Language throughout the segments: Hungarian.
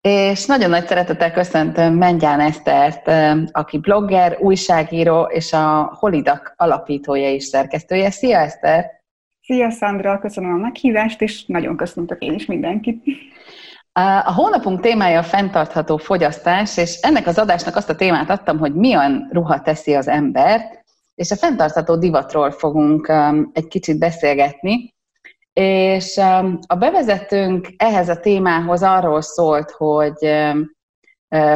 és nagyon nagy szeretettel köszöntöm Mengyán Esztert, aki blogger, újságíró és a Holidak alapítója és szerkesztője. Szia Eszter! Szia Szandra, köszönöm a meghívást, és nagyon köszöntök én is mindenkit. A hónapunk témája a fenntartható fogyasztás, és ennek az adásnak azt a témát adtam, hogy milyen ruha teszi az embert, és a fenntartható divatról fogunk egy kicsit beszélgetni. És a bevezetőnk ehhez a témához arról szólt, hogy,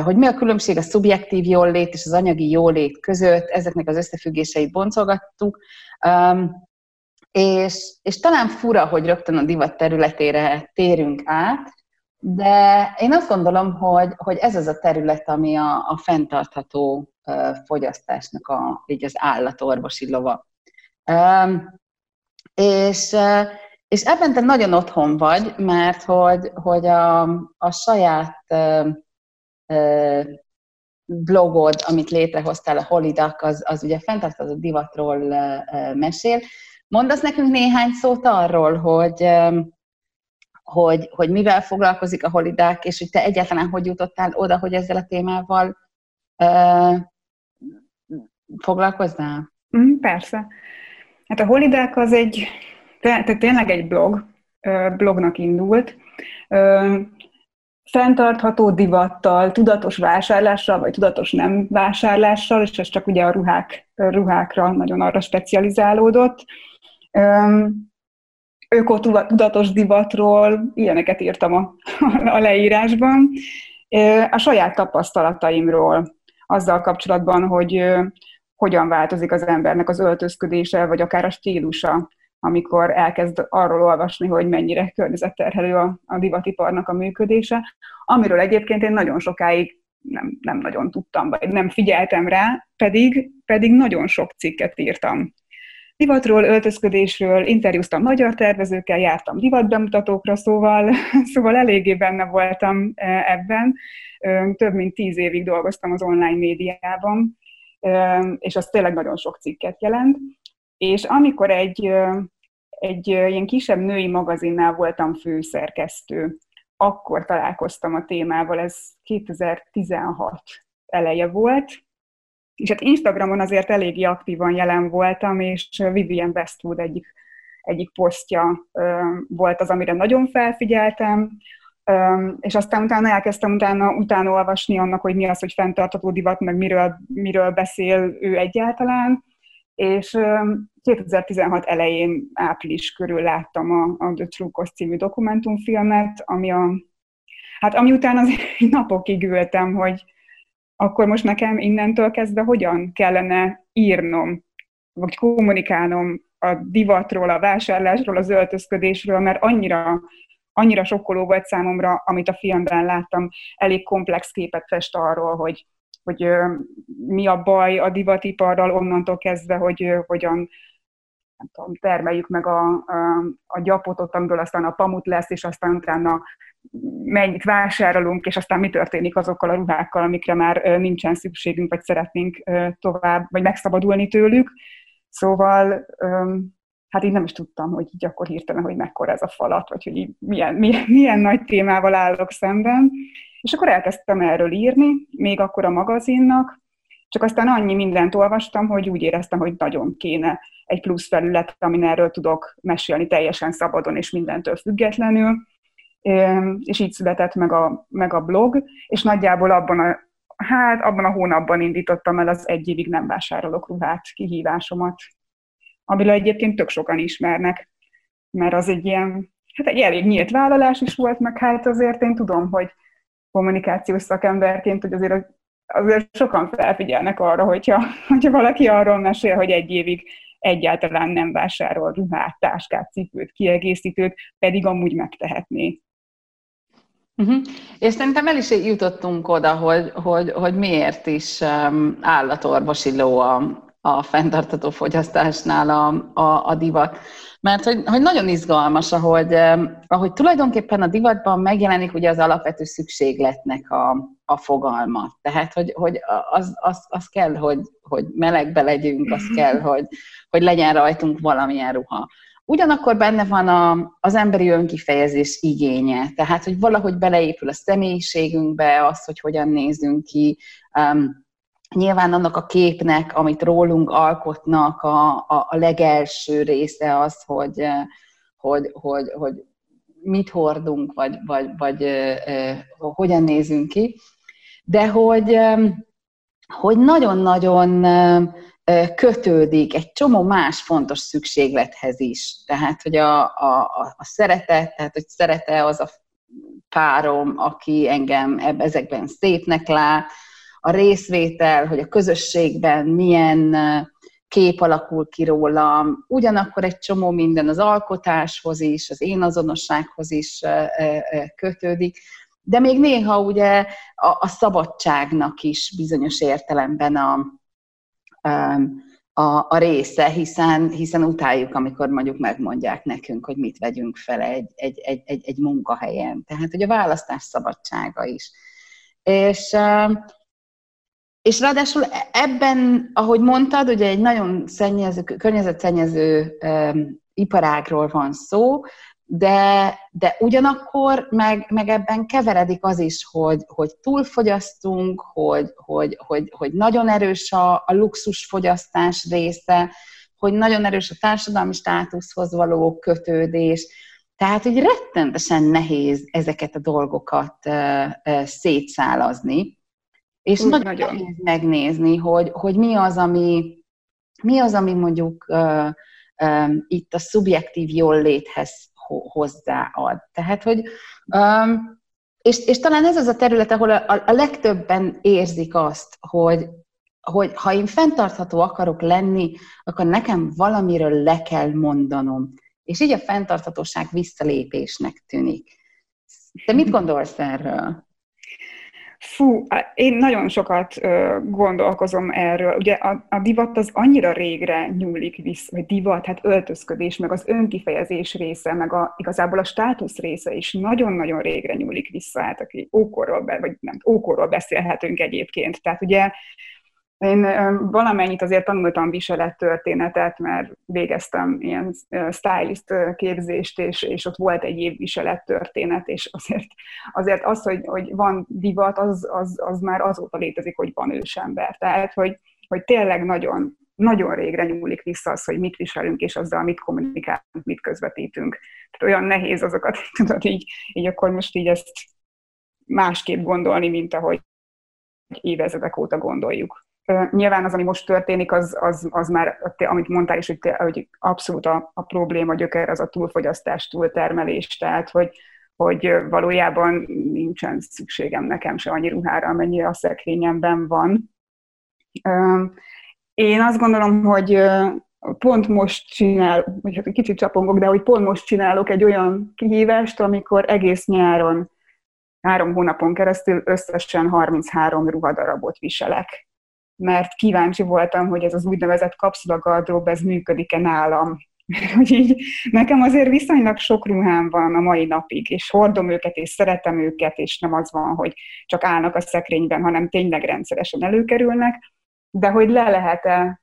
hogy mi a különbség a szubjektív jólét és az anyagi jólét között, ezeknek az összefüggéseit boncolgattuk, és, és talán fura, hogy rögtön a divat területére térünk át, de én azt gondolom, hogy, hogy ez az a terület, ami a, a fenntartható fogyasztásnak a, így az állatorvosi lova. És és ebben te nagyon otthon vagy, mert hogy, hogy a, a saját ö, ö, blogod, amit létrehoztál, a Holidak, az, az ugye fenntartható divatról ö, mesél. Mondasz nekünk néhány szót arról, hogy, ö, hogy, hogy mivel foglalkozik a Holidak, és hogy te egyáltalán hogy jutottál oda, hogy ezzel a témával ö, foglalkoznál? Mm, persze. Hát a Holidak az egy tehát tényleg egy blog, blognak indult, fenntartható divattal, tudatos vásárlással, vagy tudatos nem vásárlással, és ez csak ugye a ruhák, ruhákra nagyon arra specializálódott. Öko-tudatos divatról, ilyeneket írtam a, a leírásban. A saját tapasztalataimról, azzal kapcsolatban, hogy hogyan változik az embernek az öltözködése, vagy akár a stílusa amikor elkezd arról olvasni, hogy mennyire környezetterhelő a, a divatiparnak a működése, amiről egyébként én nagyon sokáig nem, nem nagyon tudtam, vagy nem figyeltem rá, pedig, pedig nagyon sok cikket írtam. Divatról, öltözködésről, interjúztam magyar tervezőkkel, jártam divatbemutatókra, szóval, szóval eléggé benne voltam e, ebben. Több mint tíz évig dolgoztam az online médiában, és az tényleg nagyon sok cikket jelent. És amikor egy, egy ilyen kisebb női magazinnál voltam főszerkesztő. Akkor találkoztam a témával, ez 2016 eleje volt, és hát Instagramon azért eléggé aktívan jelen voltam, és Vivian Westwood egyik, egyik posztja volt az, amire nagyon felfigyeltem, és aztán utána elkezdtem utána, utána olvasni annak, hogy mi az, hogy fenntartató divat, meg miről, miről beszél ő egyáltalán, és 2016 elején, április körül láttam a, a The True című dokumentumfilmet, ami a, hát ami után az napokig ültem, hogy akkor most nekem innentől kezdve hogyan kellene írnom, vagy kommunikálnom a divatról, a vásárlásról, az öltözködésről, mert annyira, annyira sokkoló volt számomra, amit a filmben láttam, elég komplex képet fest arról, hogy hogy mi a baj a divatiparral onnantól kezdve, hogy hogyan nem tudom, termeljük meg a, a, a gyapotot, amiből aztán a pamut lesz, és aztán utána mennyit vásárolunk, és aztán mi történik azokkal a ruhákkal, amikre már nincsen szükségünk, vagy szeretnénk tovább, vagy megszabadulni tőlük. Szóval hát így nem is tudtam, hogy így akkor hirtelen, hogy mekkora ez a falat, vagy hogy így milyen, milyen, milyen nagy témával állok szemben. És akkor elkezdtem erről írni, még akkor a magazinnak, csak aztán annyi mindent olvastam, hogy úgy éreztem, hogy nagyon kéne egy plusz felület, amin erről tudok mesélni teljesen szabadon és mindentől függetlenül. És így született meg a, meg a blog, és nagyjából abban a, hát abban a hónapban indítottam el az egy évig nem vásárolok ruhát kihívásomat, amiről egyébként tök sokan ismernek, mert az egy ilyen, hát egy elég nyílt vállalás is volt, meg hát azért én tudom, hogy kommunikációs szakemberként, hogy azért, azért sokan felfigyelnek arra, hogyha, hogyha valaki arról mesél, hogy egy évig egyáltalán nem vásárol ruhát, táskát, cipőt, kiegészítőt, pedig amúgy megtehetné. Uh-huh. És szerintem el is jutottunk oda, hogy, hogy, hogy miért is um, állatorvosi ló a, a fenntartató fogyasztásnál a, a, a divat. Mert hogy, hogy nagyon izgalmas, ahogy, ahogy tulajdonképpen a divatban megjelenik ugye az alapvető szükségletnek a, a fogalma. Tehát, hogy, hogy az, az, az kell, hogy, hogy melegbe legyünk, az kell, hogy, hogy legyen rajtunk valamilyen ruha. Ugyanakkor benne van a, az emberi önkifejezés igénye, tehát, hogy valahogy beleépül a személyiségünkbe, az, hogy hogyan nézünk ki, um, Nyilván annak a képnek, amit rólunk alkotnak, a, a, a legelső része az, hogy, hogy, hogy, hogy mit hordunk, vagy, vagy, vagy uh, hogyan nézünk ki, de hogy, hogy nagyon-nagyon kötődik egy csomó más fontos szükséglethez is. Tehát, hogy a, a, a szeretet, tehát, hogy szerete az a párom, aki engem ezekben szépnek lát, a részvétel, hogy a közösségben milyen kép alakul ki rólam, ugyanakkor egy csomó minden az alkotáshoz is, az én azonossághoz is kötődik, de még néha ugye a, a szabadságnak is bizonyos értelemben a, a, a része, hiszen, hiszen utáljuk, amikor mondjuk megmondják nekünk, hogy mit vegyünk fel egy, egy, egy, egy, egy munkahelyen. Tehát, hogy a választás szabadsága is. És és ráadásul ebben, ahogy mondtad, ugye egy nagyon szennyező, környezetszennyező um, iparágról van szó, de, de ugyanakkor meg, meg ebben keveredik az is, hogy, hogy túlfogyasztunk, hogy, hogy, hogy, hogy nagyon erős a, a luxusfogyasztás része, hogy nagyon erős a társadalmi státuszhoz való kötődés. Tehát, hogy rettentesen nehéz ezeket a dolgokat uh, uh, szétszálazni. És Úgy, nagyon, nagyon nehéz megnézni, hogy, hogy mi az, ami, mi az, ami mondjuk uh, um, itt a szubjektív jól léthez hozzáad. Tehát, hogy um, és, és talán ez az a terület, ahol a, a legtöbben érzik azt, hogy, hogy ha én fenntartható akarok lenni, akkor nekem valamiről le kell mondanom. És így a fenntarthatóság visszalépésnek tűnik. Te mit gondolsz erről? Fú, én nagyon sokat gondolkozom erről. Ugye a, a divat az annyira régre nyúlik vissza, vagy divat, hát öltözködés, meg az önkifejezés része, meg a, igazából a státusz része is nagyon-nagyon régre nyúlik vissza, hát aki ókorról, vagy nem, ókorról beszélhetünk egyébként. Tehát ugye én valamennyit azért tanultam viselettörténetet, mert végeztem ilyen stylist képzést, és, és ott volt egy év viselettörténet, és azért, azért az, hogy, hogy van divat, az, az, az már azóta létezik, hogy van ősember. Tehát, hogy, hogy tényleg nagyon, nagyon régre nyúlik vissza az, hogy mit viselünk, és azzal mit kommunikálunk, mit közvetítünk. Tehát olyan nehéz azokat, tudod, így, így akkor most így ezt másképp gondolni, mint ahogy évezredek óta gondoljuk. Nyilván az, ami most történik, az, az, az már, amit mondtál is, hogy, hogy abszolút a, a probléma gyöker az a túlfogyasztás, túltermelés, tehát hogy, hogy valójában nincsen szükségem nekem se annyi ruhára, amennyi a szekrényemben van. Én azt gondolom, hogy pont most csinál, vagy hát kicsit csapongok, de hogy pont most csinálok egy olyan kihívást, amikor egész nyáron, három hónapon keresztül összesen 33 ruhadarabot viselek mert kíváncsi voltam, hogy ez az úgynevezett kapszulagardrób, ez működik-e nálam. hogy így, nekem azért viszonylag sok ruhám van a mai napig, és hordom őket, és szeretem őket, és nem az van, hogy csak állnak a szekrényben, hanem tényleg rendszeresen előkerülnek, de hogy le lehet-e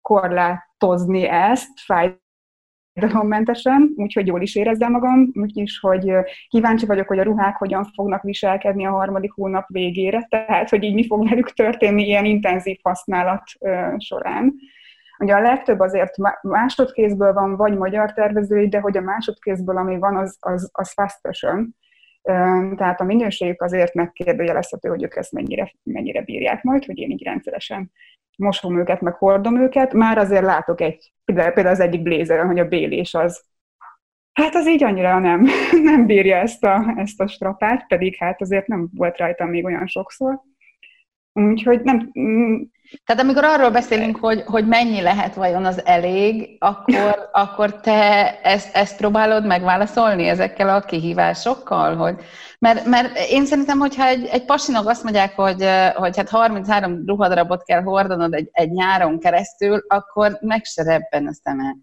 korlátozni ezt, fáj mentesen, úgyhogy jól is érezzem magam, úgyis, hogy kíváncsi vagyok, hogy a ruhák hogyan fognak viselkedni a harmadik hónap végére, tehát, hogy így mi fog velük történni ilyen intenzív használat során. Ugye a legtöbb azért másodkézből van, vagy magyar tervezői, de hogy a másodkézből, ami van, az, az, az fast fashion. Tehát a minőségük azért megkérdőjelezhető, hogy ők ezt mennyire, mennyire bírják majd, hogy én így rendszeresen mosom őket, meg hordom őket, már azért látok egy, például, az egyik blézeren, hogy a bélés az, hát az így annyira nem, nem bírja ezt a, ezt a strapát, pedig hát azért nem volt rajtam még olyan sokszor. Úgyhogy nem... Mm. Tehát amikor arról beszélünk, hogy, hogy mennyi lehet vajon az elég, akkor, akkor te ezt, ezt próbálod megválaszolni ezekkel a kihívásokkal? Hogy, mert, mert én szerintem, hogyha egy, egy pasinog azt mondják, hogy, hogy hát 33 ruhadarabot kell hordanod egy, egy nyáron keresztül, akkor meg se rebben a szeme.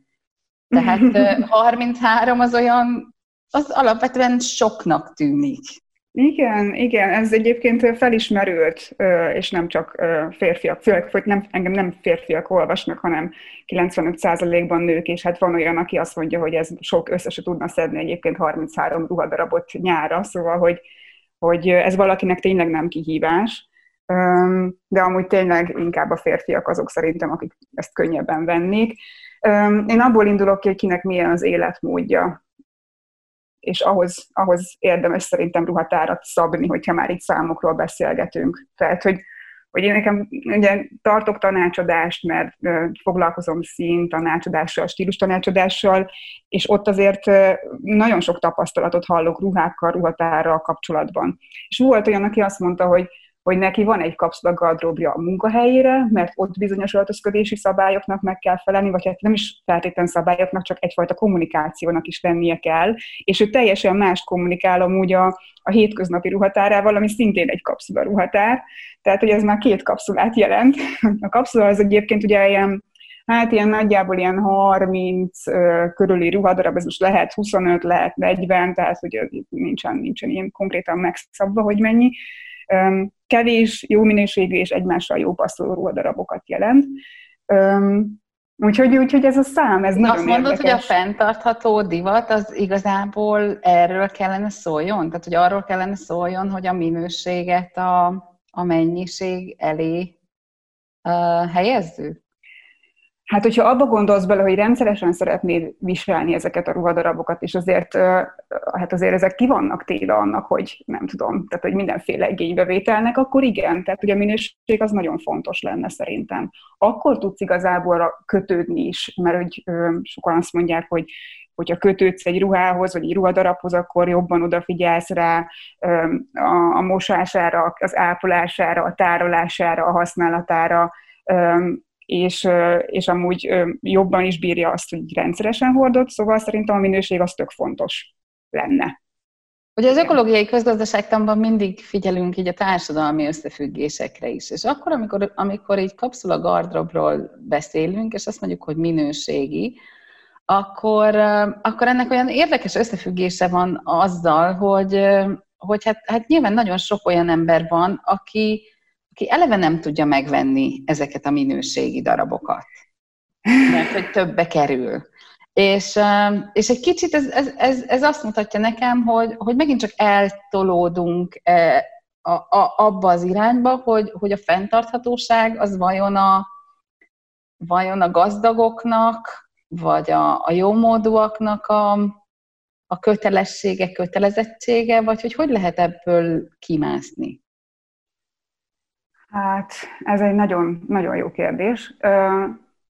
Tehát 33 az olyan, az alapvetően soknak tűnik. Igen, igen, ez egyébként felismerült, és nem csak férfiak, főleg nem, engem nem férfiak olvasnak, hanem 95%-ban nők, és hát van olyan, aki azt mondja, hogy ez sok össze se tudna szedni egyébként 33 ruhadarabot nyára, szóval, hogy, hogy ez valakinek tényleg nem kihívás, de amúgy tényleg inkább a férfiak azok szerintem, akik ezt könnyebben vennék. Én abból indulok ki, hogy kinek milyen az életmódja és ahhoz, ahhoz érdemes szerintem ruhatárat szabni, hogyha már itt számokról beszélgetünk. Tehát, hogy, hogy én nekem ugye tartok tanácsadást, mert foglalkozom szín tanácsadással, stílus tanácsadással, és ott azért nagyon sok tapasztalatot hallok ruhákkal, ruhatárral kapcsolatban. És volt olyan, aki azt mondta, hogy hogy neki van egy kapszula gardróbja a munkahelyére, mert ott bizonyos öltözködési szabályoknak meg kell felelni, vagy hát nem is feltétlen szabályoknak, csak egyfajta kommunikációnak is lennie kell, és ő teljesen más kommunikál amúgy a, a hétköznapi ruhatárával, ami szintén egy kapszula ruhatár, tehát hogy ez már két kapszulát jelent. A kapszula az egyébként ugye ilyen hát ilyen nagyjából ilyen 30 uh, körüli ruhadarab, ez most lehet 25, lehet 40, tehát hogy nincsen, nincsen ilyen konkrétan megszabva, hogy mennyi kevés, jó minőségű és egymással jó passzoló ruhadarabokat jelent. Úgyhogy, úgyhogy ez a szám, ez nagyon Azt mondod, érdekes. hogy a fenntartható divat az igazából erről kellene szóljon? Tehát, hogy arról kellene szóljon, hogy a minőséget a, a mennyiség elé uh, helyezzük? Hát, hogyha abba gondolsz bele, hogy rendszeresen szeretnéd viselni ezeket a ruhadarabokat, és azért, hát azért ezek ki vannak téve annak, hogy nem tudom, tehát hogy mindenféle igénybevételnek, akkor igen, tehát ugye a minőség az nagyon fontos lenne szerintem. Akkor tudsz igazából kötődni is, mert hogy sokan azt mondják, hogy hogyha kötődsz egy ruhához, vagy egy ruhadarabhoz, akkor jobban odafigyelsz rá a, mosására, az ápolására, a tárolására, a használatára, és, és amúgy jobban is bírja azt, hogy rendszeresen hordott, szóval szerintem a minőség az tök fontos lenne. Ugye az ökológiai közgazdaságtanban mindig figyelünk így a társadalmi összefüggésekre is, és akkor, amikor, amikor így kapszula gardrobról beszélünk, és azt mondjuk, hogy minőségi, akkor, akkor ennek olyan érdekes összefüggése van azzal, hogy, hogy hát, hát nyilván nagyon sok olyan ember van, aki, aki eleve nem tudja megvenni ezeket a minőségi darabokat, mert hogy többe kerül. És, és egy kicsit ez, ez, ez, ez azt mutatja nekem, hogy, hogy megint csak eltolódunk a, a, abba az irányba, hogy, hogy a fenntarthatóság az vajon a, vajon a gazdagoknak, vagy a, a jómódúaknak a, a kötelessége, kötelezettsége, vagy hogy hogy lehet ebből kimászni? Hát ez egy nagyon, nagyon jó kérdés.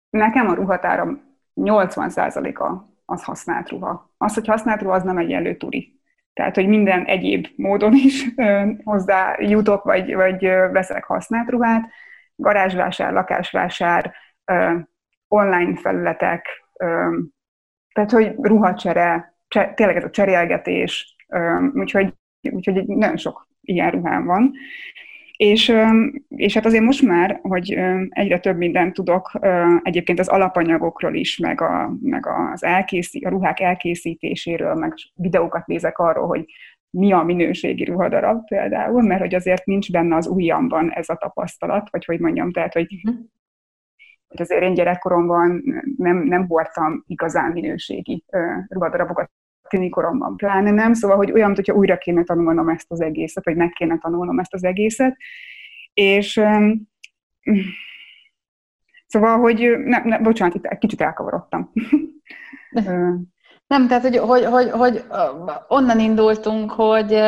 Nekem a ruhatáram 80%-a az használt ruha. Az, hogy használt ruha, az nem egyenlő turi. Tehát, hogy minden egyéb módon is hozzá jutok, vagy, vagy veszek használt ruhát, garázsvásár, lakásvásár, online felületek, tehát, hogy ruhacsere, tényleg ez a cserélgetés, úgyhogy, úgyhogy nagyon sok ilyen ruhám van. És, és hát azért most már, hogy egyre több mindent tudok egyébként az alapanyagokról is, meg, a, meg az elkészít, a ruhák elkészítéséről, meg videókat nézek arról, hogy mi a minőségi ruhadarab például, mert hogy azért nincs benne az ujjamban ez a tapasztalat, vagy hogy mondjam, tehát, hogy, uh-huh. hogy azért én gyerekkoromban nem, nem hordtam igazán minőségi ruhadarabokat koromban pláne nem, szóval, hogy olyan, hogyha újra kéne tanulnom ezt az egészet, vagy meg kéne tanulnom ezt az egészet, és um, szóval, hogy ne, ne, bocsánat, itt kicsit elkavarodtam. nem, tehát, hogy, hogy, hogy, hogy onnan indultunk, hogy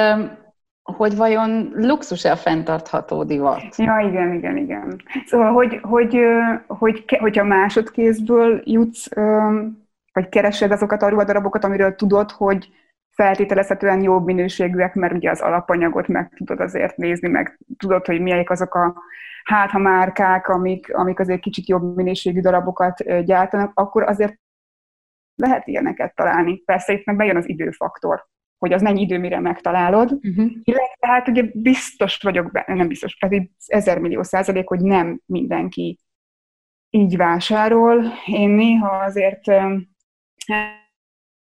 hogy vajon luxus-e a fenntartható divat? Ja, igen, igen, igen. Szóval, hogy, hogy, hogy, hogy hogyha másodkézből jutsz vagy keresed azokat a ruhadarabokat, amiről tudod, hogy feltételezhetően jobb minőségűek, mert ugye az alapanyagot meg tudod azért nézni, meg tudod, hogy melyik azok a hát ha márkák, amik, amik azért kicsit jobb minőségű darabokat gyártanak, akkor azért lehet ilyeneket találni. Persze itt meg bejön az időfaktor, hogy az mennyi idő, mire megtalálod. Uh-huh. Illetve hát ugye biztos vagyok, be, nem biztos, pedig ezer millió százalék, hogy nem mindenki így vásárol. Én néha azért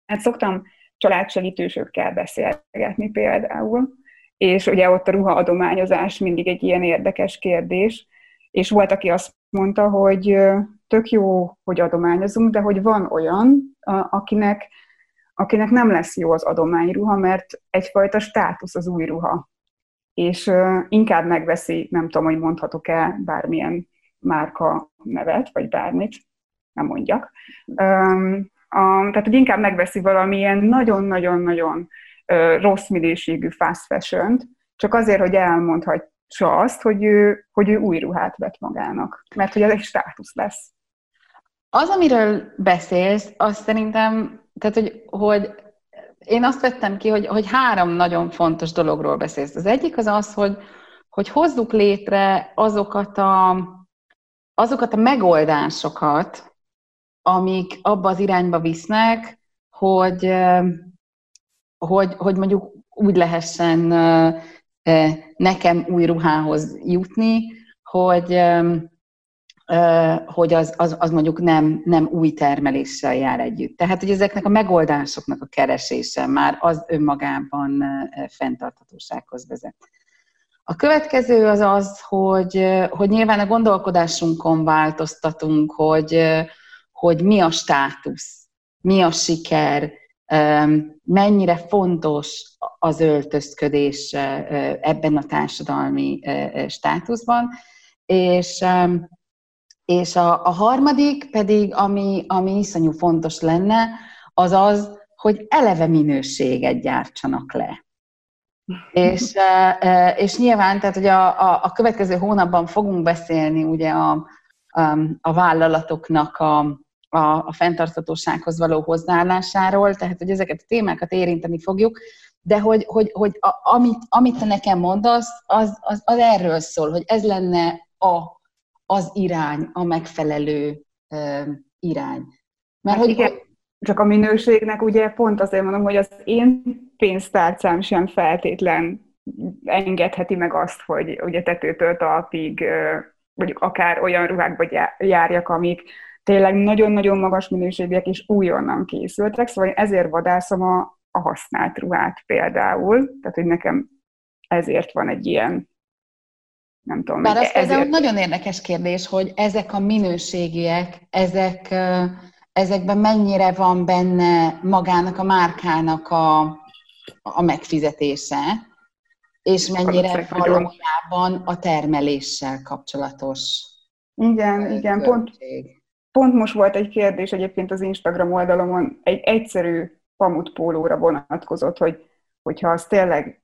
hát szoktam családsegítősökkel beszélgetni például, és ugye ott a ruhaadományozás mindig egy ilyen érdekes kérdés, és volt, aki azt mondta, hogy tök jó, hogy adományozunk, de hogy van olyan, akinek, akinek nem lesz jó az adományruha, mert egyfajta státusz az új ruha. És inkább megveszi, nem tudom, hogy mondhatok-e bármilyen márka nevet, vagy bármit, nem mondjak. A, tehát, hogy inkább megveszi valamilyen nagyon-nagyon-nagyon rossz minőségű fast fashion csak azért, hogy elmondhatja azt, hogy ő, hogy ő új ruhát vett magának. Mert hogy ez egy státusz lesz. Az, amiről beszélsz, azt szerintem, tehát, hogy, hogy én azt vettem ki, hogy, hogy három nagyon fontos dologról beszélsz. Az egyik az az, hogy, hogy hozzuk létre azokat a, azokat a megoldásokat, amik abba az irányba visznek, hogy, hogy, hogy mondjuk úgy lehessen nekem új ruhához jutni, hogy, hogy az, az, az mondjuk nem, nem új termeléssel jár együtt. Tehát, hogy ezeknek a megoldásoknak a keresése már az önmagában fenntarthatósághoz vezet. A következő az az, hogy, hogy nyilván a gondolkodásunkon változtatunk, hogy, hogy mi a státusz, mi a siker, mennyire fontos az öltözködés ebben a társadalmi státuszban, és, és a, a harmadik pedig, ami, ami iszonyú fontos lenne, az az, hogy eleve minőséget gyártsanak le. És, és nyilván, tehát hogy a, a, a következő hónapban fogunk beszélni ugye a, a, vállalatoknak a, a, a fenntarthatósághoz való hozzáállásáról, tehát hogy ezeket a témákat érinteni fogjuk, de hogy, hogy, hogy a, amit, amit te nekem mondasz, az, az, az erről szól, hogy ez lenne a, az irány, a megfelelő uh, irány. Mert hát hogy, igen, csak a minőségnek ugye pont azért mondom, hogy az én pénztárcám sem feltétlen engedheti meg azt, hogy ugye tetőtől talpig mondjuk akár olyan ruhákba járjak, amik tényleg nagyon-nagyon magas minőségűek és újonnan készültek, szóval én ezért vadászom a, a használt ruhát például, tehát hogy nekem ezért van egy ilyen nem tudom. Bár az ezért... nagyon érdekes kérdés, hogy ezek a minőségiek, ezek, ezekben mennyire van benne magának a márkának a, a megfizetése, és mennyire valójában a termeléssel kapcsolatos. Igen, igen, pont, Pont most volt egy kérdés egyébként az Instagram oldalomon, egy egyszerű pamutpólóra vonatkozott, hogy hogyha az tényleg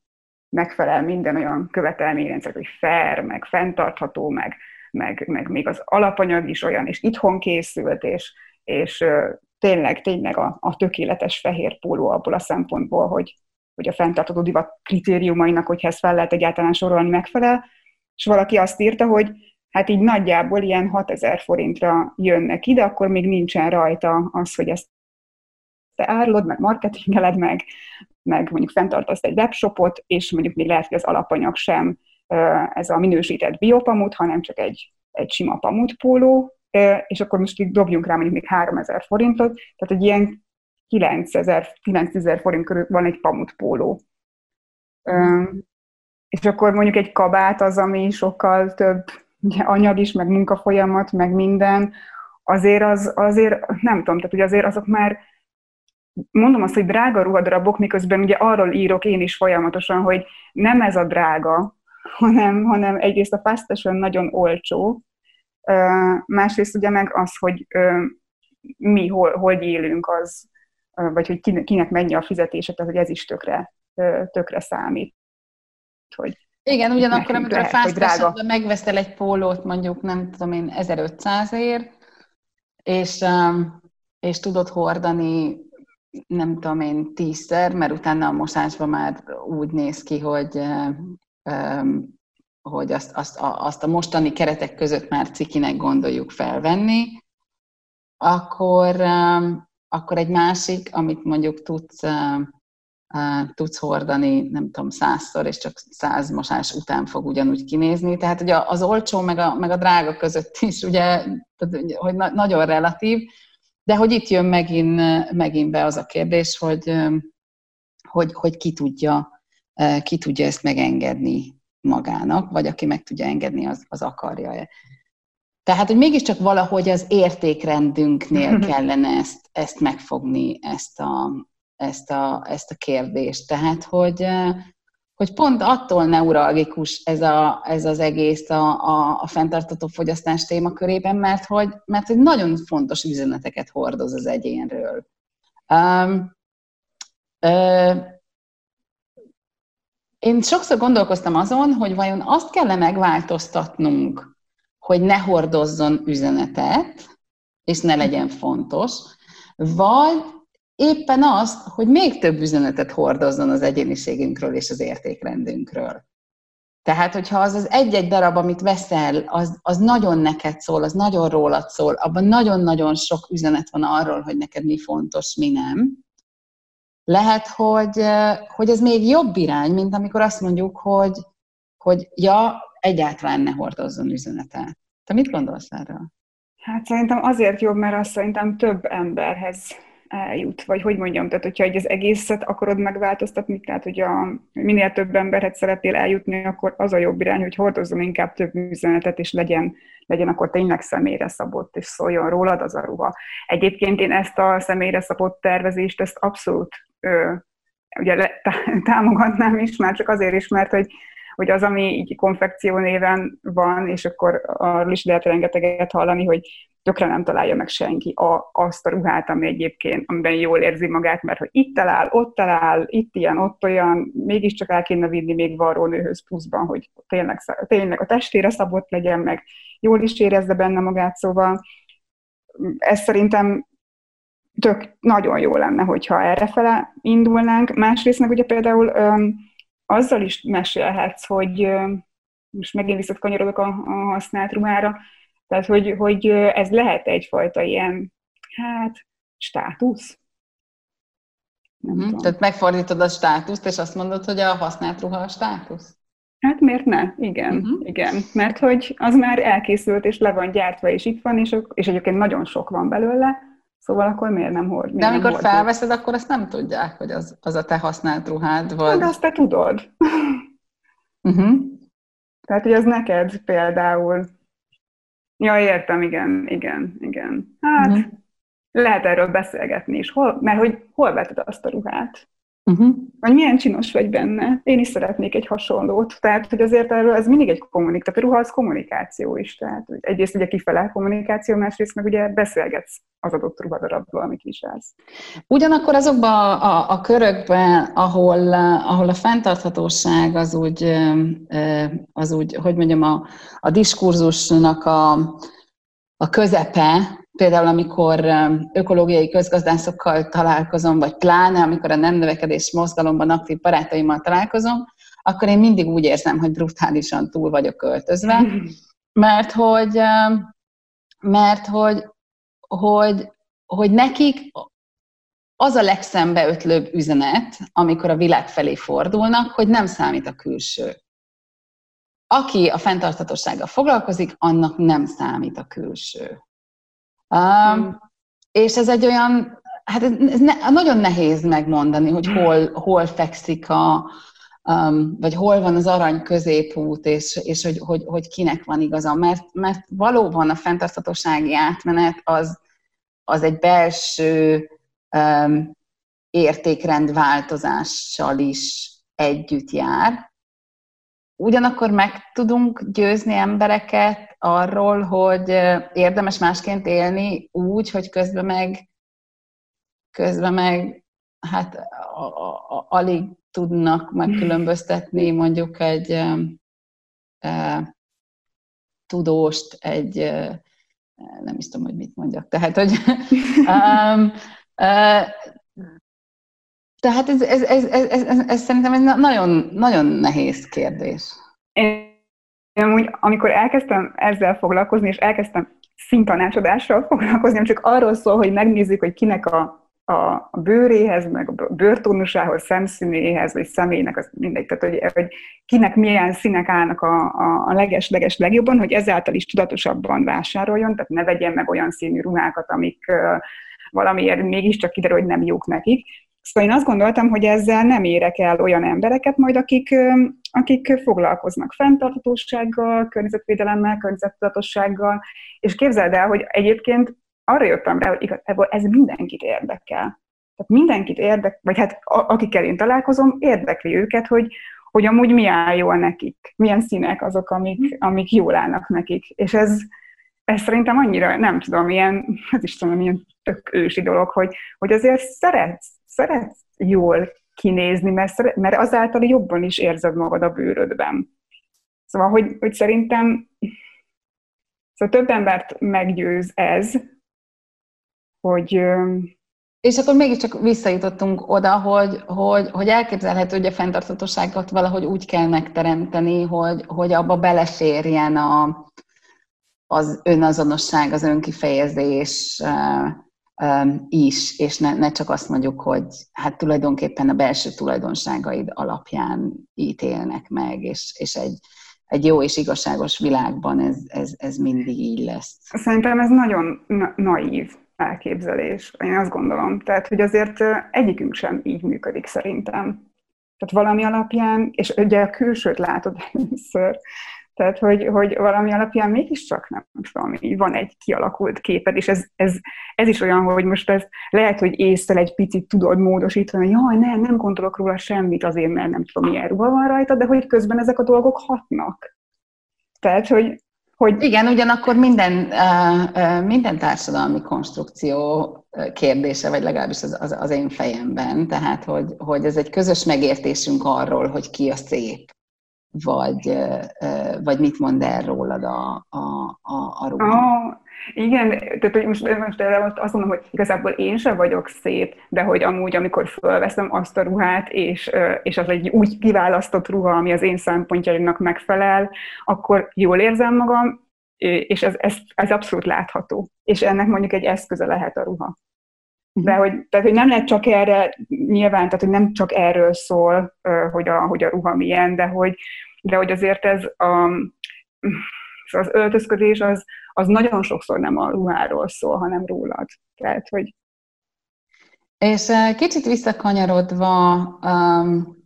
megfelel minden olyan követelményrendszer, hogy fair, meg fenntartható, meg, meg, meg még az alapanyag is olyan, és itthon készült, és, és tényleg, tényleg a, a tökéletes fehér póló abból a szempontból, hogy, hogy a fenntartható divat kritériumainak, hogyha ezt fel lehet egyáltalán sorolni, megfelel, és valaki azt írta, hogy hát így nagyjából ilyen 6000 forintra jönnek ide, akkor még nincsen rajta az, hogy ezt te árulod, meg marketingeled, meg, meg mondjuk fenntartasz egy webshopot, és mondjuk még lehet, hogy az alapanyag sem ez a minősített biopamut, hanem csak egy, egy sima pamutpóló, és akkor most így dobjunk rá mondjuk még 3000 forintot, tehát egy ilyen 9000, 9000 forint körül van egy pamutpóló. És akkor mondjuk egy kabát az, ami sokkal több ugye anyag is, meg munkafolyamat, meg minden, azért az, azért, nem tudom, tehát ugye azért azok már, mondom azt, hogy drága ruhadarabok, miközben ugye arról írok én is folyamatosan, hogy nem ez a drága, hanem, hanem egyrészt a fast fashion nagyon olcsó, másrészt ugye meg az, hogy mi hol, hol élünk, az, vagy hogy kinek mennyi a fizetése, tehát hogy ez is tökre, tökre számít. Hogy igen, ugyanakkor, amikor a fast megveszel egy pólót, mondjuk nem tudom én 1500 ér, és, um, és tudod hordani nem tudom én, tízszer, mert utána a mosásban már úgy néz ki, hogy, hogy azt, azt, azt a mostani keretek között már cikinek gondoljuk felvenni, akkor, akkor egy másik, amit mondjuk tudsz, tudsz hordani, nem tudom, százszor, és csak száz mosás után fog ugyanúgy kinézni. Tehát ugye az olcsó meg a, meg a drága között is, ugye, hogy nagyon relatív, de hogy itt jön megint, megint be az a kérdés, hogy, hogy, hogy ki, tudja, ki tudja ezt megengedni magának, vagy aki meg tudja engedni, az, az akarja-e. Tehát, hogy mégiscsak valahogy az értékrendünknél kellene ezt, ezt megfogni, ezt a, ezt, a, ezt a kérdést. Tehát, hogy, hogy pont attól neuralgikus ez, a, ez az egész a, a, a fenntartató fogyasztás témakörében, mert hogy, mert hogy nagyon fontos üzeneteket hordoz az egyénről. Um, uh, én sokszor gondolkoztam azon, hogy vajon azt kell megváltoztatnunk, hogy ne hordozzon üzenetet, és ne legyen fontos, vagy éppen azt, hogy még több üzenetet hordozzon az egyéniségünkről és az értékrendünkről. Tehát, hogyha az az egy-egy darab, amit veszel, az, az nagyon neked szól, az nagyon rólad szól, abban nagyon-nagyon sok üzenet van arról, hogy neked mi fontos, mi nem. Lehet, hogy, hogy ez még jobb irány, mint amikor azt mondjuk, hogy, hogy ja, egyáltalán ne hordozzon üzenetet. Te mit gondolsz erről? Hát szerintem azért jobb, mert azt szerintem több emberhez eljut, vagy hogy mondjam, tehát hogyha egy az egészet akarod megváltoztatni, tehát hogy a, minél több emberhez szeretnél eljutni, akkor az a jobb irány, hogy hordozzon inkább több üzenetet, és legyen, legyen akkor tényleg személyre szabott, és szóljon rólad az a ruha. Egyébként én ezt a személyre szabott tervezést, ezt abszolút ö, ugye le, támogatnám is, már csak azért is, mert hogy hogy az, ami így konfekció néven van, és akkor arról is lehet rengeteget hallani, hogy tökre nem találja meg senki a, azt a ruhát, ami egyébként, amiben jól érzi magát, mert hogy itt talál, ott talál, itt ilyen, ott olyan, mégiscsak el kéne vinni még varrónőhöz pluszban, hogy tényleg, tényleg a testére szabott legyen, meg jól is érezze benne magát, szóval ez szerintem tök nagyon jó lenne, hogyha errefele indulnánk. Másrészt meg ugye például öm, azzal is mesélhetsz, hogy most megint visszakanyarodok a, a használt ruhára, tehát hogy, hogy ez lehet egyfajta ilyen, hát, státusz. Nem hmm, Tehát megfordítod a státuszt, és azt mondod, hogy a használt ruha a státusz? Hát miért ne? Igen, uh-huh. igen. Mert hogy az már elkészült, és le van gyártva, és itt van, és, és egyébként nagyon sok van belőle, Szóval akkor miért nem hord? Miért De amikor nem felveszed, akkor azt nem tudják, hogy az, az a te használt ruhád, vagy... De azt te tudod. Uh-huh. Tehát, hogy az neked például... Ja, értem, igen, igen, igen. Hát, uh-huh. lehet erről beszélgetni is, hol, mert hogy hol veted azt a ruhát? Uh-huh. Hogy milyen csinos vagy benne. Én is szeretnék egy hasonlót. Tehát, hogy azért erről ez mindig egy kommunikáció. Tehát a ruha az kommunikáció is. Tehát egyrészt ugye kifele kommunikáció, másrészt meg ugye beszélgetsz az adott ruhadarabról, amit viselsz. Ugyanakkor azokban a, a, a körökben, ahol, ahol a fenntarthatóság az úgy, az úgy, hogy mondjam, a, a diskurzusnak a, a közepe, például amikor ökológiai közgazdászokkal találkozom, vagy pláne amikor a nem növekedés mozgalomban aktív barátaimmal találkozom, akkor én mindig úgy érzem, hogy brutálisan túl vagyok költözve, mert hogy, mert hogy, hogy, hogy nekik az a legszembeötlőbb üzenet, amikor a világ felé fordulnak, hogy nem számít a külső. Aki a fenntarthatósággal foglalkozik, annak nem számít a külső. Um, és ez egy olyan, hát ez, ez ne, nagyon nehéz megmondani, hogy hol, hol fekszik a, um, vagy hol van az arany középút, és, és hogy, hogy, hogy kinek van igaza. Mert, mert valóban a fenntarthatósági átmenet az, az egy belső um, értékrendváltozással is együtt jár. Ugyanakkor meg tudunk győzni embereket arról, hogy érdemes másként élni úgy, hogy közben meg, közben meg hát a, a, a, alig tudnak megkülönböztetni mondjuk egy e, tudóst, egy e, nem is tudom, hogy mit mondjak. Tehát, hogy um, e, Tehát ez, ez, ez, ez, ez, ez, ez szerintem egy nagyon, nagyon nehéz kérdés. Én, én amikor elkezdtem ezzel foglalkozni, és elkezdtem szintanácsadással foglalkozni, csak arról szól, hogy megnézzük, hogy kinek a a, bőréhez, meg a bőrtónusához, szemszínéhez, vagy személynek, az mindegy, tehát hogy, hogy kinek milyen színek állnak a, a, a leges-leges legjobban, hogy ezáltal is tudatosabban vásároljon, tehát ne vegyen meg olyan színű ruhákat, amik uh, valamiért mégiscsak kiderül, hogy nem jók nekik. Szóval én azt gondoltam, hogy ezzel nem érek el olyan embereket majd, akik, akik foglalkoznak fenntartatósággal, környezetvédelemmel, környezettudatossággal, és képzeld el, hogy egyébként arra jöttem rá, hogy igazából ez mindenkit érdekel. Tehát mindenkit érdekel, vagy hát akikkel én találkozom, érdekli őket, hogy, hogy amúgy mi áll jól nekik, milyen színek azok, amik, amik jól állnak nekik. És ez, ez szerintem annyira, nem tudom, ilyen, hát is tudom, ilyen tök ősi dolog, hogy, hogy azért szeretsz, szeretsz jól kinézni, mert, mert azáltal jobban is érzed magad a bőrödben. Szóval, hogy, hogy szerintem szóval több embert meggyőz ez, hogy és akkor mégiscsak visszajutottunk oda, hogy, hogy, hogy elképzelhető, hogy a fenntarthatóságot valahogy úgy kell megteremteni, hogy, hogy abba beleférjen a, az önazonosság, az önkifejezés um, is, és ne, ne csak azt mondjuk, hogy hát tulajdonképpen a belső tulajdonságaid alapján ítélnek meg, és, és egy, egy jó és igazságos világban ez, ez, ez mindig így lesz. Szerintem ez nagyon na- naív elképzelés, én azt gondolom. Tehát, hogy azért egyikünk sem így működik szerintem. Tehát valami alapján, és ugye a külsőt látod először, tehát, hogy, hogy valami alapján mégiscsak nem tudom, így van egy kialakult képed, és ez, ez, ez is olyan, hogy most ez lehet, hogy észre egy picit tudod módosítani, hogy jaj, nem, nem gondolok róla semmit azért, mert nem tudom, milyen ruha van rajta, de hogy közben ezek a dolgok hatnak. Tehát, hogy hogy... Igen, ugyanakkor minden, minden társadalmi konstrukció kérdése, vagy legalábbis az, az, az én fejemben, tehát hogy, hogy ez egy közös megértésünk arról, hogy ki a szép, vagy, vagy mit mond el rólad a, a, a, a ruha. Oh, igen, tehát hogy most, most erre azt mondom, hogy igazából én sem vagyok szép, de hogy amúgy, amikor fölveszem azt a ruhát, és, és az egy úgy kiválasztott ruha, ami az én szempontjaimnak megfelel, akkor jól érzem magam, és ez, ez, ez abszolút látható. És ennek mondjuk egy eszköze lehet a ruha. De mhm. hogy, tehát, hogy nem lehet csak erre, nyilván, tehát hogy nem csak erről szól, hogy a, hogy a ruha milyen, de hogy, de hogy azért ez a, az öltözködés az, az nagyon sokszor nem a ruháról szól, hanem rólad. Tehát, hogy... És kicsit visszakanyarodva um,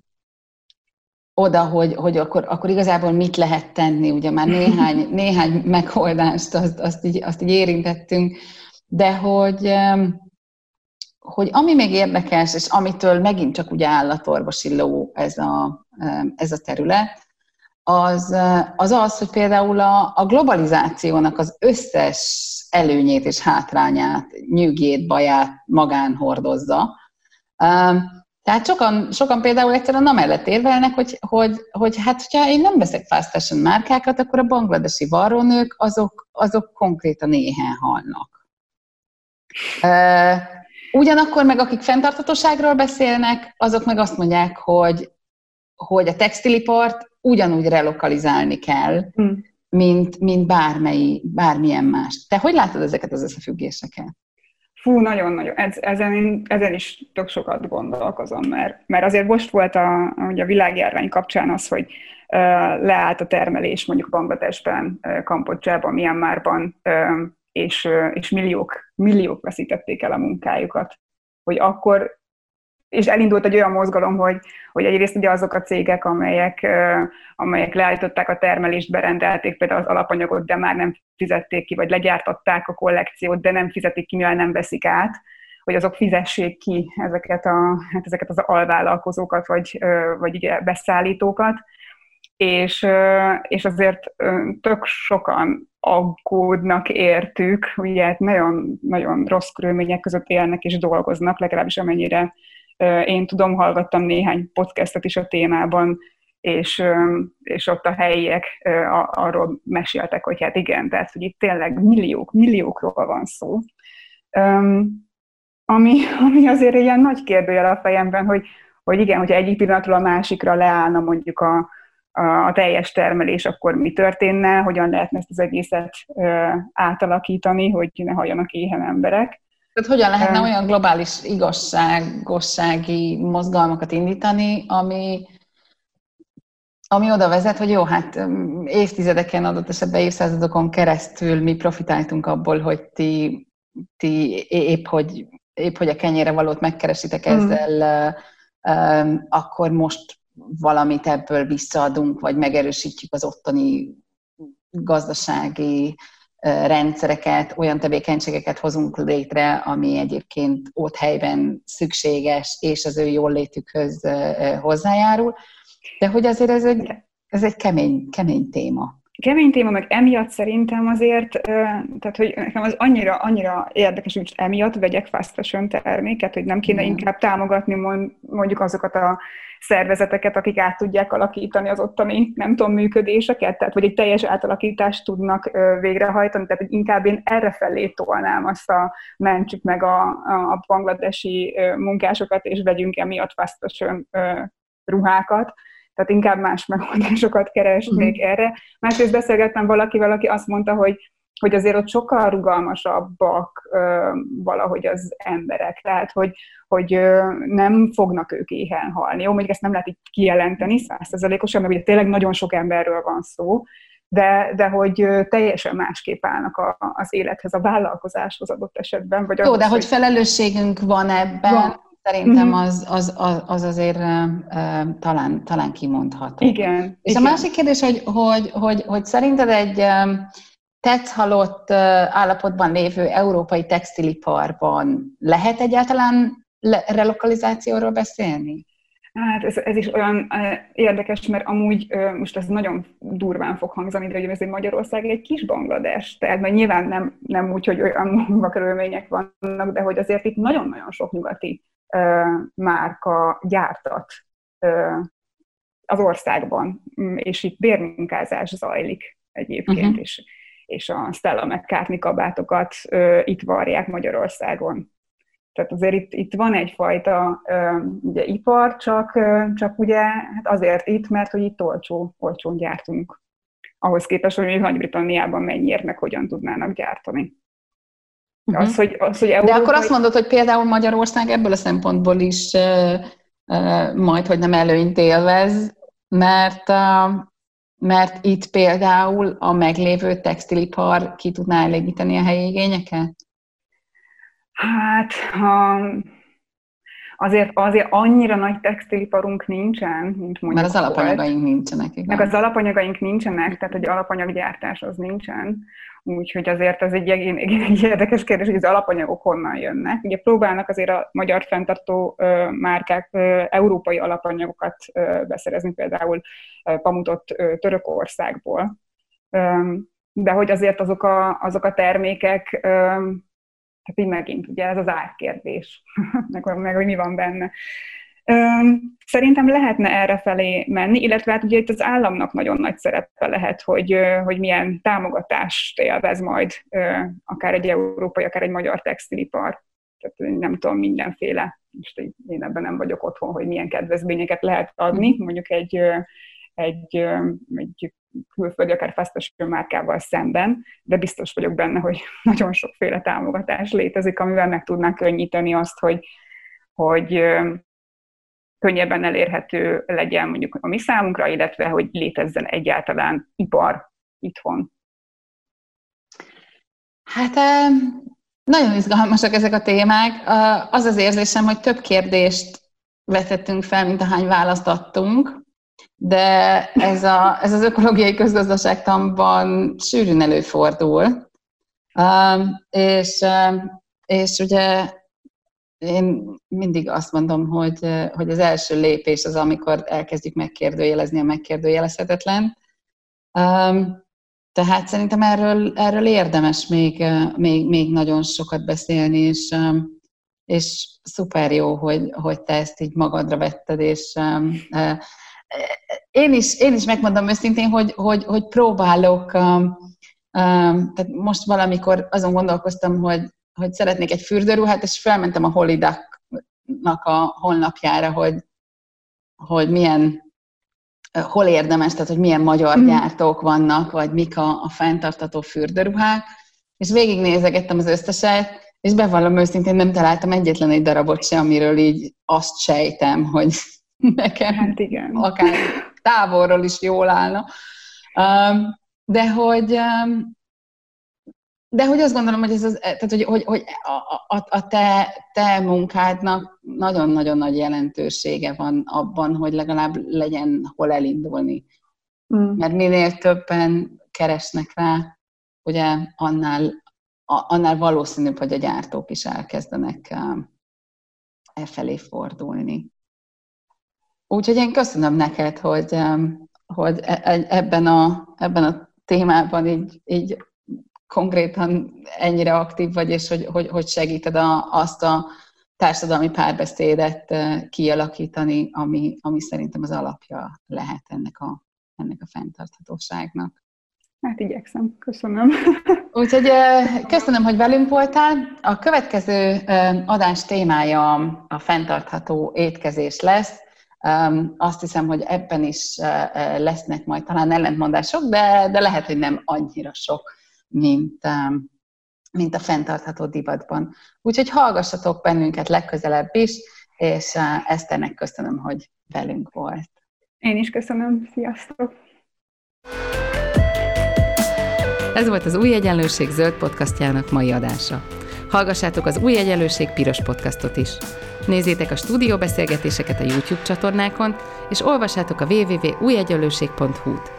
oda, hogy, hogy akkor, akkor igazából mit lehet tenni, ugye már néhány, néhány megoldást azt, azt, így, azt így érintettünk, de hogy, um, hogy ami még érdekes, és amitől megint csak ugye állatorvosi ló ez a, ez a terület, az, az az, hogy például a, a globalizációnak az összes előnyét és hátrányát, nyűgét, baját magán hordozza. Tehát sokan, sokan például egyszerűen amellett érvelnek, hogy, hogy, hogy hát, hogyha én nem veszek fast fashion márkákat, akkor a bangladesi varrónők azok, azok konkrétan éhen halnak. Ugyanakkor meg akik fenntartatóságról beszélnek, azok meg azt mondják, hogy, hogy a textilipart ugyanúgy relokalizálni kell, hmm. mint, mint bármely, bármilyen más. Te hogy látod ezeket az összefüggéseket? Fú, nagyon-nagyon. Ez, ezen, ezen is tök sokat gondolkozom, mert, mert azért most volt a, a világjárvány kapcsán az, hogy leállt a termelés mondjuk Bangladesben, Kambodzsában, Myanmarban, és, és milliók, milliók veszítették el a munkájukat. Hogy akkor és elindult egy olyan mozgalom, hogy, hogy egyrészt ugye azok a cégek, amelyek, amelyek leállították a termelést, berendelték például az alapanyagot, de már nem fizették ki, vagy legyártották a kollekciót, de nem fizetik ki, mivel nem veszik át, hogy azok fizessék ki ezeket, a, hát ezeket az alvállalkozókat, vagy, vagy ugye beszállítókat, és, és azért tök sokan aggódnak értük, ugye hát nagyon, nagyon rossz körülmények között élnek és dolgoznak, legalábbis amennyire én tudom, hallgattam néhány podcastet is a témában, és, és ott a helyiek arról meséltek, hogy hát igen, tehát hogy itt tényleg milliók, milliókról van szó. ami, ami azért ilyen nagy kérdőjel a fejemben, hogy, hogy igen, hogyha egyik pillanatról a másikra leállna mondjuk a, a, a teljes termelés, akkor mi történne, hogyan lehetne ezt az egészet ö, átalakítani, hogy ne halljanak éhen emberek. Tehát hogyan lehetne olyan globális igazságossági mozgalmakat indítani, ami, ami oda vezet, hogy jó, hát évtizedeken, adott esetben évszázadokon keresztül mi profitáltunk abból, hogy ti, ti épp, hogy, épp, hogy a kenyére valót megkeresitek mm. ezzel, um, akkor most valamit ebből visszaadunk, vagy megerősítjük az ottani gazdasági rendszereket, olyan tevékenységeket hozunk létre, ami egyébként ott helyben szükséges, és az ő jól létükhöz hozzájárul. De hogy azért ez egy, ez egy kemény, kemény téma. Kemény téma, meg emiatt szerintem azért, tehát hogy nekem az annyira, annyira érdekes, hogy emiatt vegyek fast fashion terméket, hogy nem kéne inkább támogatni mondjuk azokat a szervezeteket, akik át tudják alakítani az ottani, nem tudom, működéseket, tehát vagy egy teljes átalakítást tudnak végrehajtani, tehát hogy inkább én erre felé tolnám azt a mentsük meg a, a bangladesi munkásokat, és vegyünk emiatt fast fashion ruhákat, tehát inkább más megoldásokat keresnék uh-huh. erre. Másrészt beszélgettem valakivel, aki azt mondta, hogy hogy azért ott sokkal rugalmasabbak ö, valahogy az emberek, tehát hogy, hogy ö, nem fognak ők éhen halni. Jó, mondjuk ezt nem lehet így kijelenteni százszerzalékosan, mert ugye tényleg nagyon sok emberről van szó, de, de hogy teljesen másképp állnak a, az élethez, a vállalkozáshoz adott esetben. Vagy Jó, de hogy felelősségünk van ebben, van. Szerintem mhm. az, az, az, az azért uh, talán, talán kimondható. Igen. És igen. a másik kérdés, hogy, hogy, hogy, hogy szerinted egy um, tetszhalott uh, állapotban lévő európai textiliparban lehet egyáltalán le- relokalizációról beszélni? Hát ez, ez is olyan érdekes, mert amúgy most ez nagyon durván fog hangzani, de hogy ez egy Magyarország egy kis Banglades, tehát mert nyilván nem, nem úgy, hogy olyan munkakörülmények vannak, de hogy azért itt nagyon-nagyon sok nyugati márka gyártat az országban, mm, és itt bérmunkázás zajlik egyébként, uh-huh. és, és a Stella McCartney kabátokat itt varják Magyarországon. Tehát azért itt, itt van egyfajta ugye, ipar, csak, csak ugye hát azért itt, mert hogy itt olcsó, olcsón gyártunk. Ahhoz képest, hogy Nagy-Britanniában mennyiért, meg hogyan tudnának gyártani. Uh-huh. Az, hogy, az, hogy Európai... De akkor azt mondod, hogy például Magyarország ebből a szempontból is uh, uh, majd, hogy nem előnyt élvez, mert, uh, mert itt például a meglévő textilipar ki tudná elégíteni a helyi igényeket? Hát, ha azért, azért annyira nagy textiliparunk nincsen, mint mondjuk Mert az alapanyagaink nincsenek, igen. Meg az alapanyagaink nincsenek, tehát hogy alapanyaggyártás az nincsen. Úgyhogy azért ez egy, egy, egy érdekes kérdés, hogy az alapanyagok honnan jönnek. Ugye próbálnak azért a magyar fenntartó márkák európai alapanyagokat beszerezni, például pamutot Törökországból. De hogy azért azok a, azok a termékek, tehát így megint ugye ez az árkérdés, meg, meg hogy mi van benne. Szerintem lehetne erre felé menni, illetve hát ugye itt az államnak nagyon nagy szerepe lehet, hogy, hogy milyen támogatást élvez majd akár egy európai, akár egy magyar textilipar. Tehát nem tudom, mindenféle, most én ebben nem vagyok otthon, hogy milyen kedvezményeket lehet adni, mondjuk egy, egy, egy külföldi, akár fast márkával szemben, de biztos vagyok benne, hogy nagyon sokféle támogatás létezik, amivel meg tudnánk könnyíteni azt, hogy, hogy könnyebben elérhető legyen mondjuk a mi számunkra, illetve hogy létezzen egyáltalán ipar itthon. Hát nagyon izgalmasak ezek a témák. Az az érzésem, hogy több kérdést vetettünk fel, mint ahány választ adtunk, de ez, a, ez az ökológiai közgazdaságtanban sűrűn előfordul. És, és ugye én mindig azt mondom, hogy, hogy az első lépés az, amikor elkezdjük megkérdőjelezni a megkérdőjelezhetetlen. Tehát szerintem erről, erről érdemes még, még, még nagyon sokat beszélni, és, és szuper jó, hogy, hogy te ezt így magadra vetted, és én is, én is megmondom őszintén, hogy, hogy, hogy próbálok, tehát most valamikor azon gondolkoztam, hogy hogy szeretnék egy fürdőruhát, és felmentem a Holidak-nak a honlapjára, hogy, hogy milyen hol érdemes, tehát hogy milyen magyar mm. gyártók vannak, vagy mik a, a fenntartató fürdőruhák, és végignézegettem az összeset, és bevallom őszintén nem találtam egyetlen egy darabot se, amiről így azt sejtem, hogy nekem hát igen. akár távolról is jól állna. De hogy, de hogy azt gondolom, hogy ez az, tehát hogy, hogy, hogy a, a, a te, te munkádnak nagyon-nagyon nagy jelentősége van abban, hogy legalább legyen hol elindulni. Mm. Mert minél többen keresnek rá, ugye annál, annál valószínűbb, hogy a gyártók is elkezdenek e felé fordulni. Úgyhogy én köszönöm neked, hogy, hogy e, e, ebben a, ebben a témában így, így konkrétan ennyire aktív vagy, és hogy, hogy, hogy segíted a, azt a társadalmi párbeszédet kialakítani, ami, ami szerintem az alapja lehet ennek a, ennek a fenntarthatóságnak. Hát igyekszem, köszönöm. Úgyhogy köszönöm, hogy velünk voltál. A következő adás témája a fenntartható étkezés lesz. Azt hiszem, hogy ebben is lesznek majd talán ellentmondások, de, de lehet, hogy nem annyira sok, mint, mint a fenntartható divatban. Úgyhogy hallgassatok bennünket legközelebb is, és Eszternek köszönöm, hogy velünk volt. Én is köszönöm. Sziasztok! Ez volt az Új Egyenlőség zöld podcastjának mai adása. Hallgassátok az Új Egyenlőség piros podcastot is. Nézzétek a stúdióbeszélgetéseket a YouTube csatornákon, és olvassátok a www.újegyenlőség.hu-t.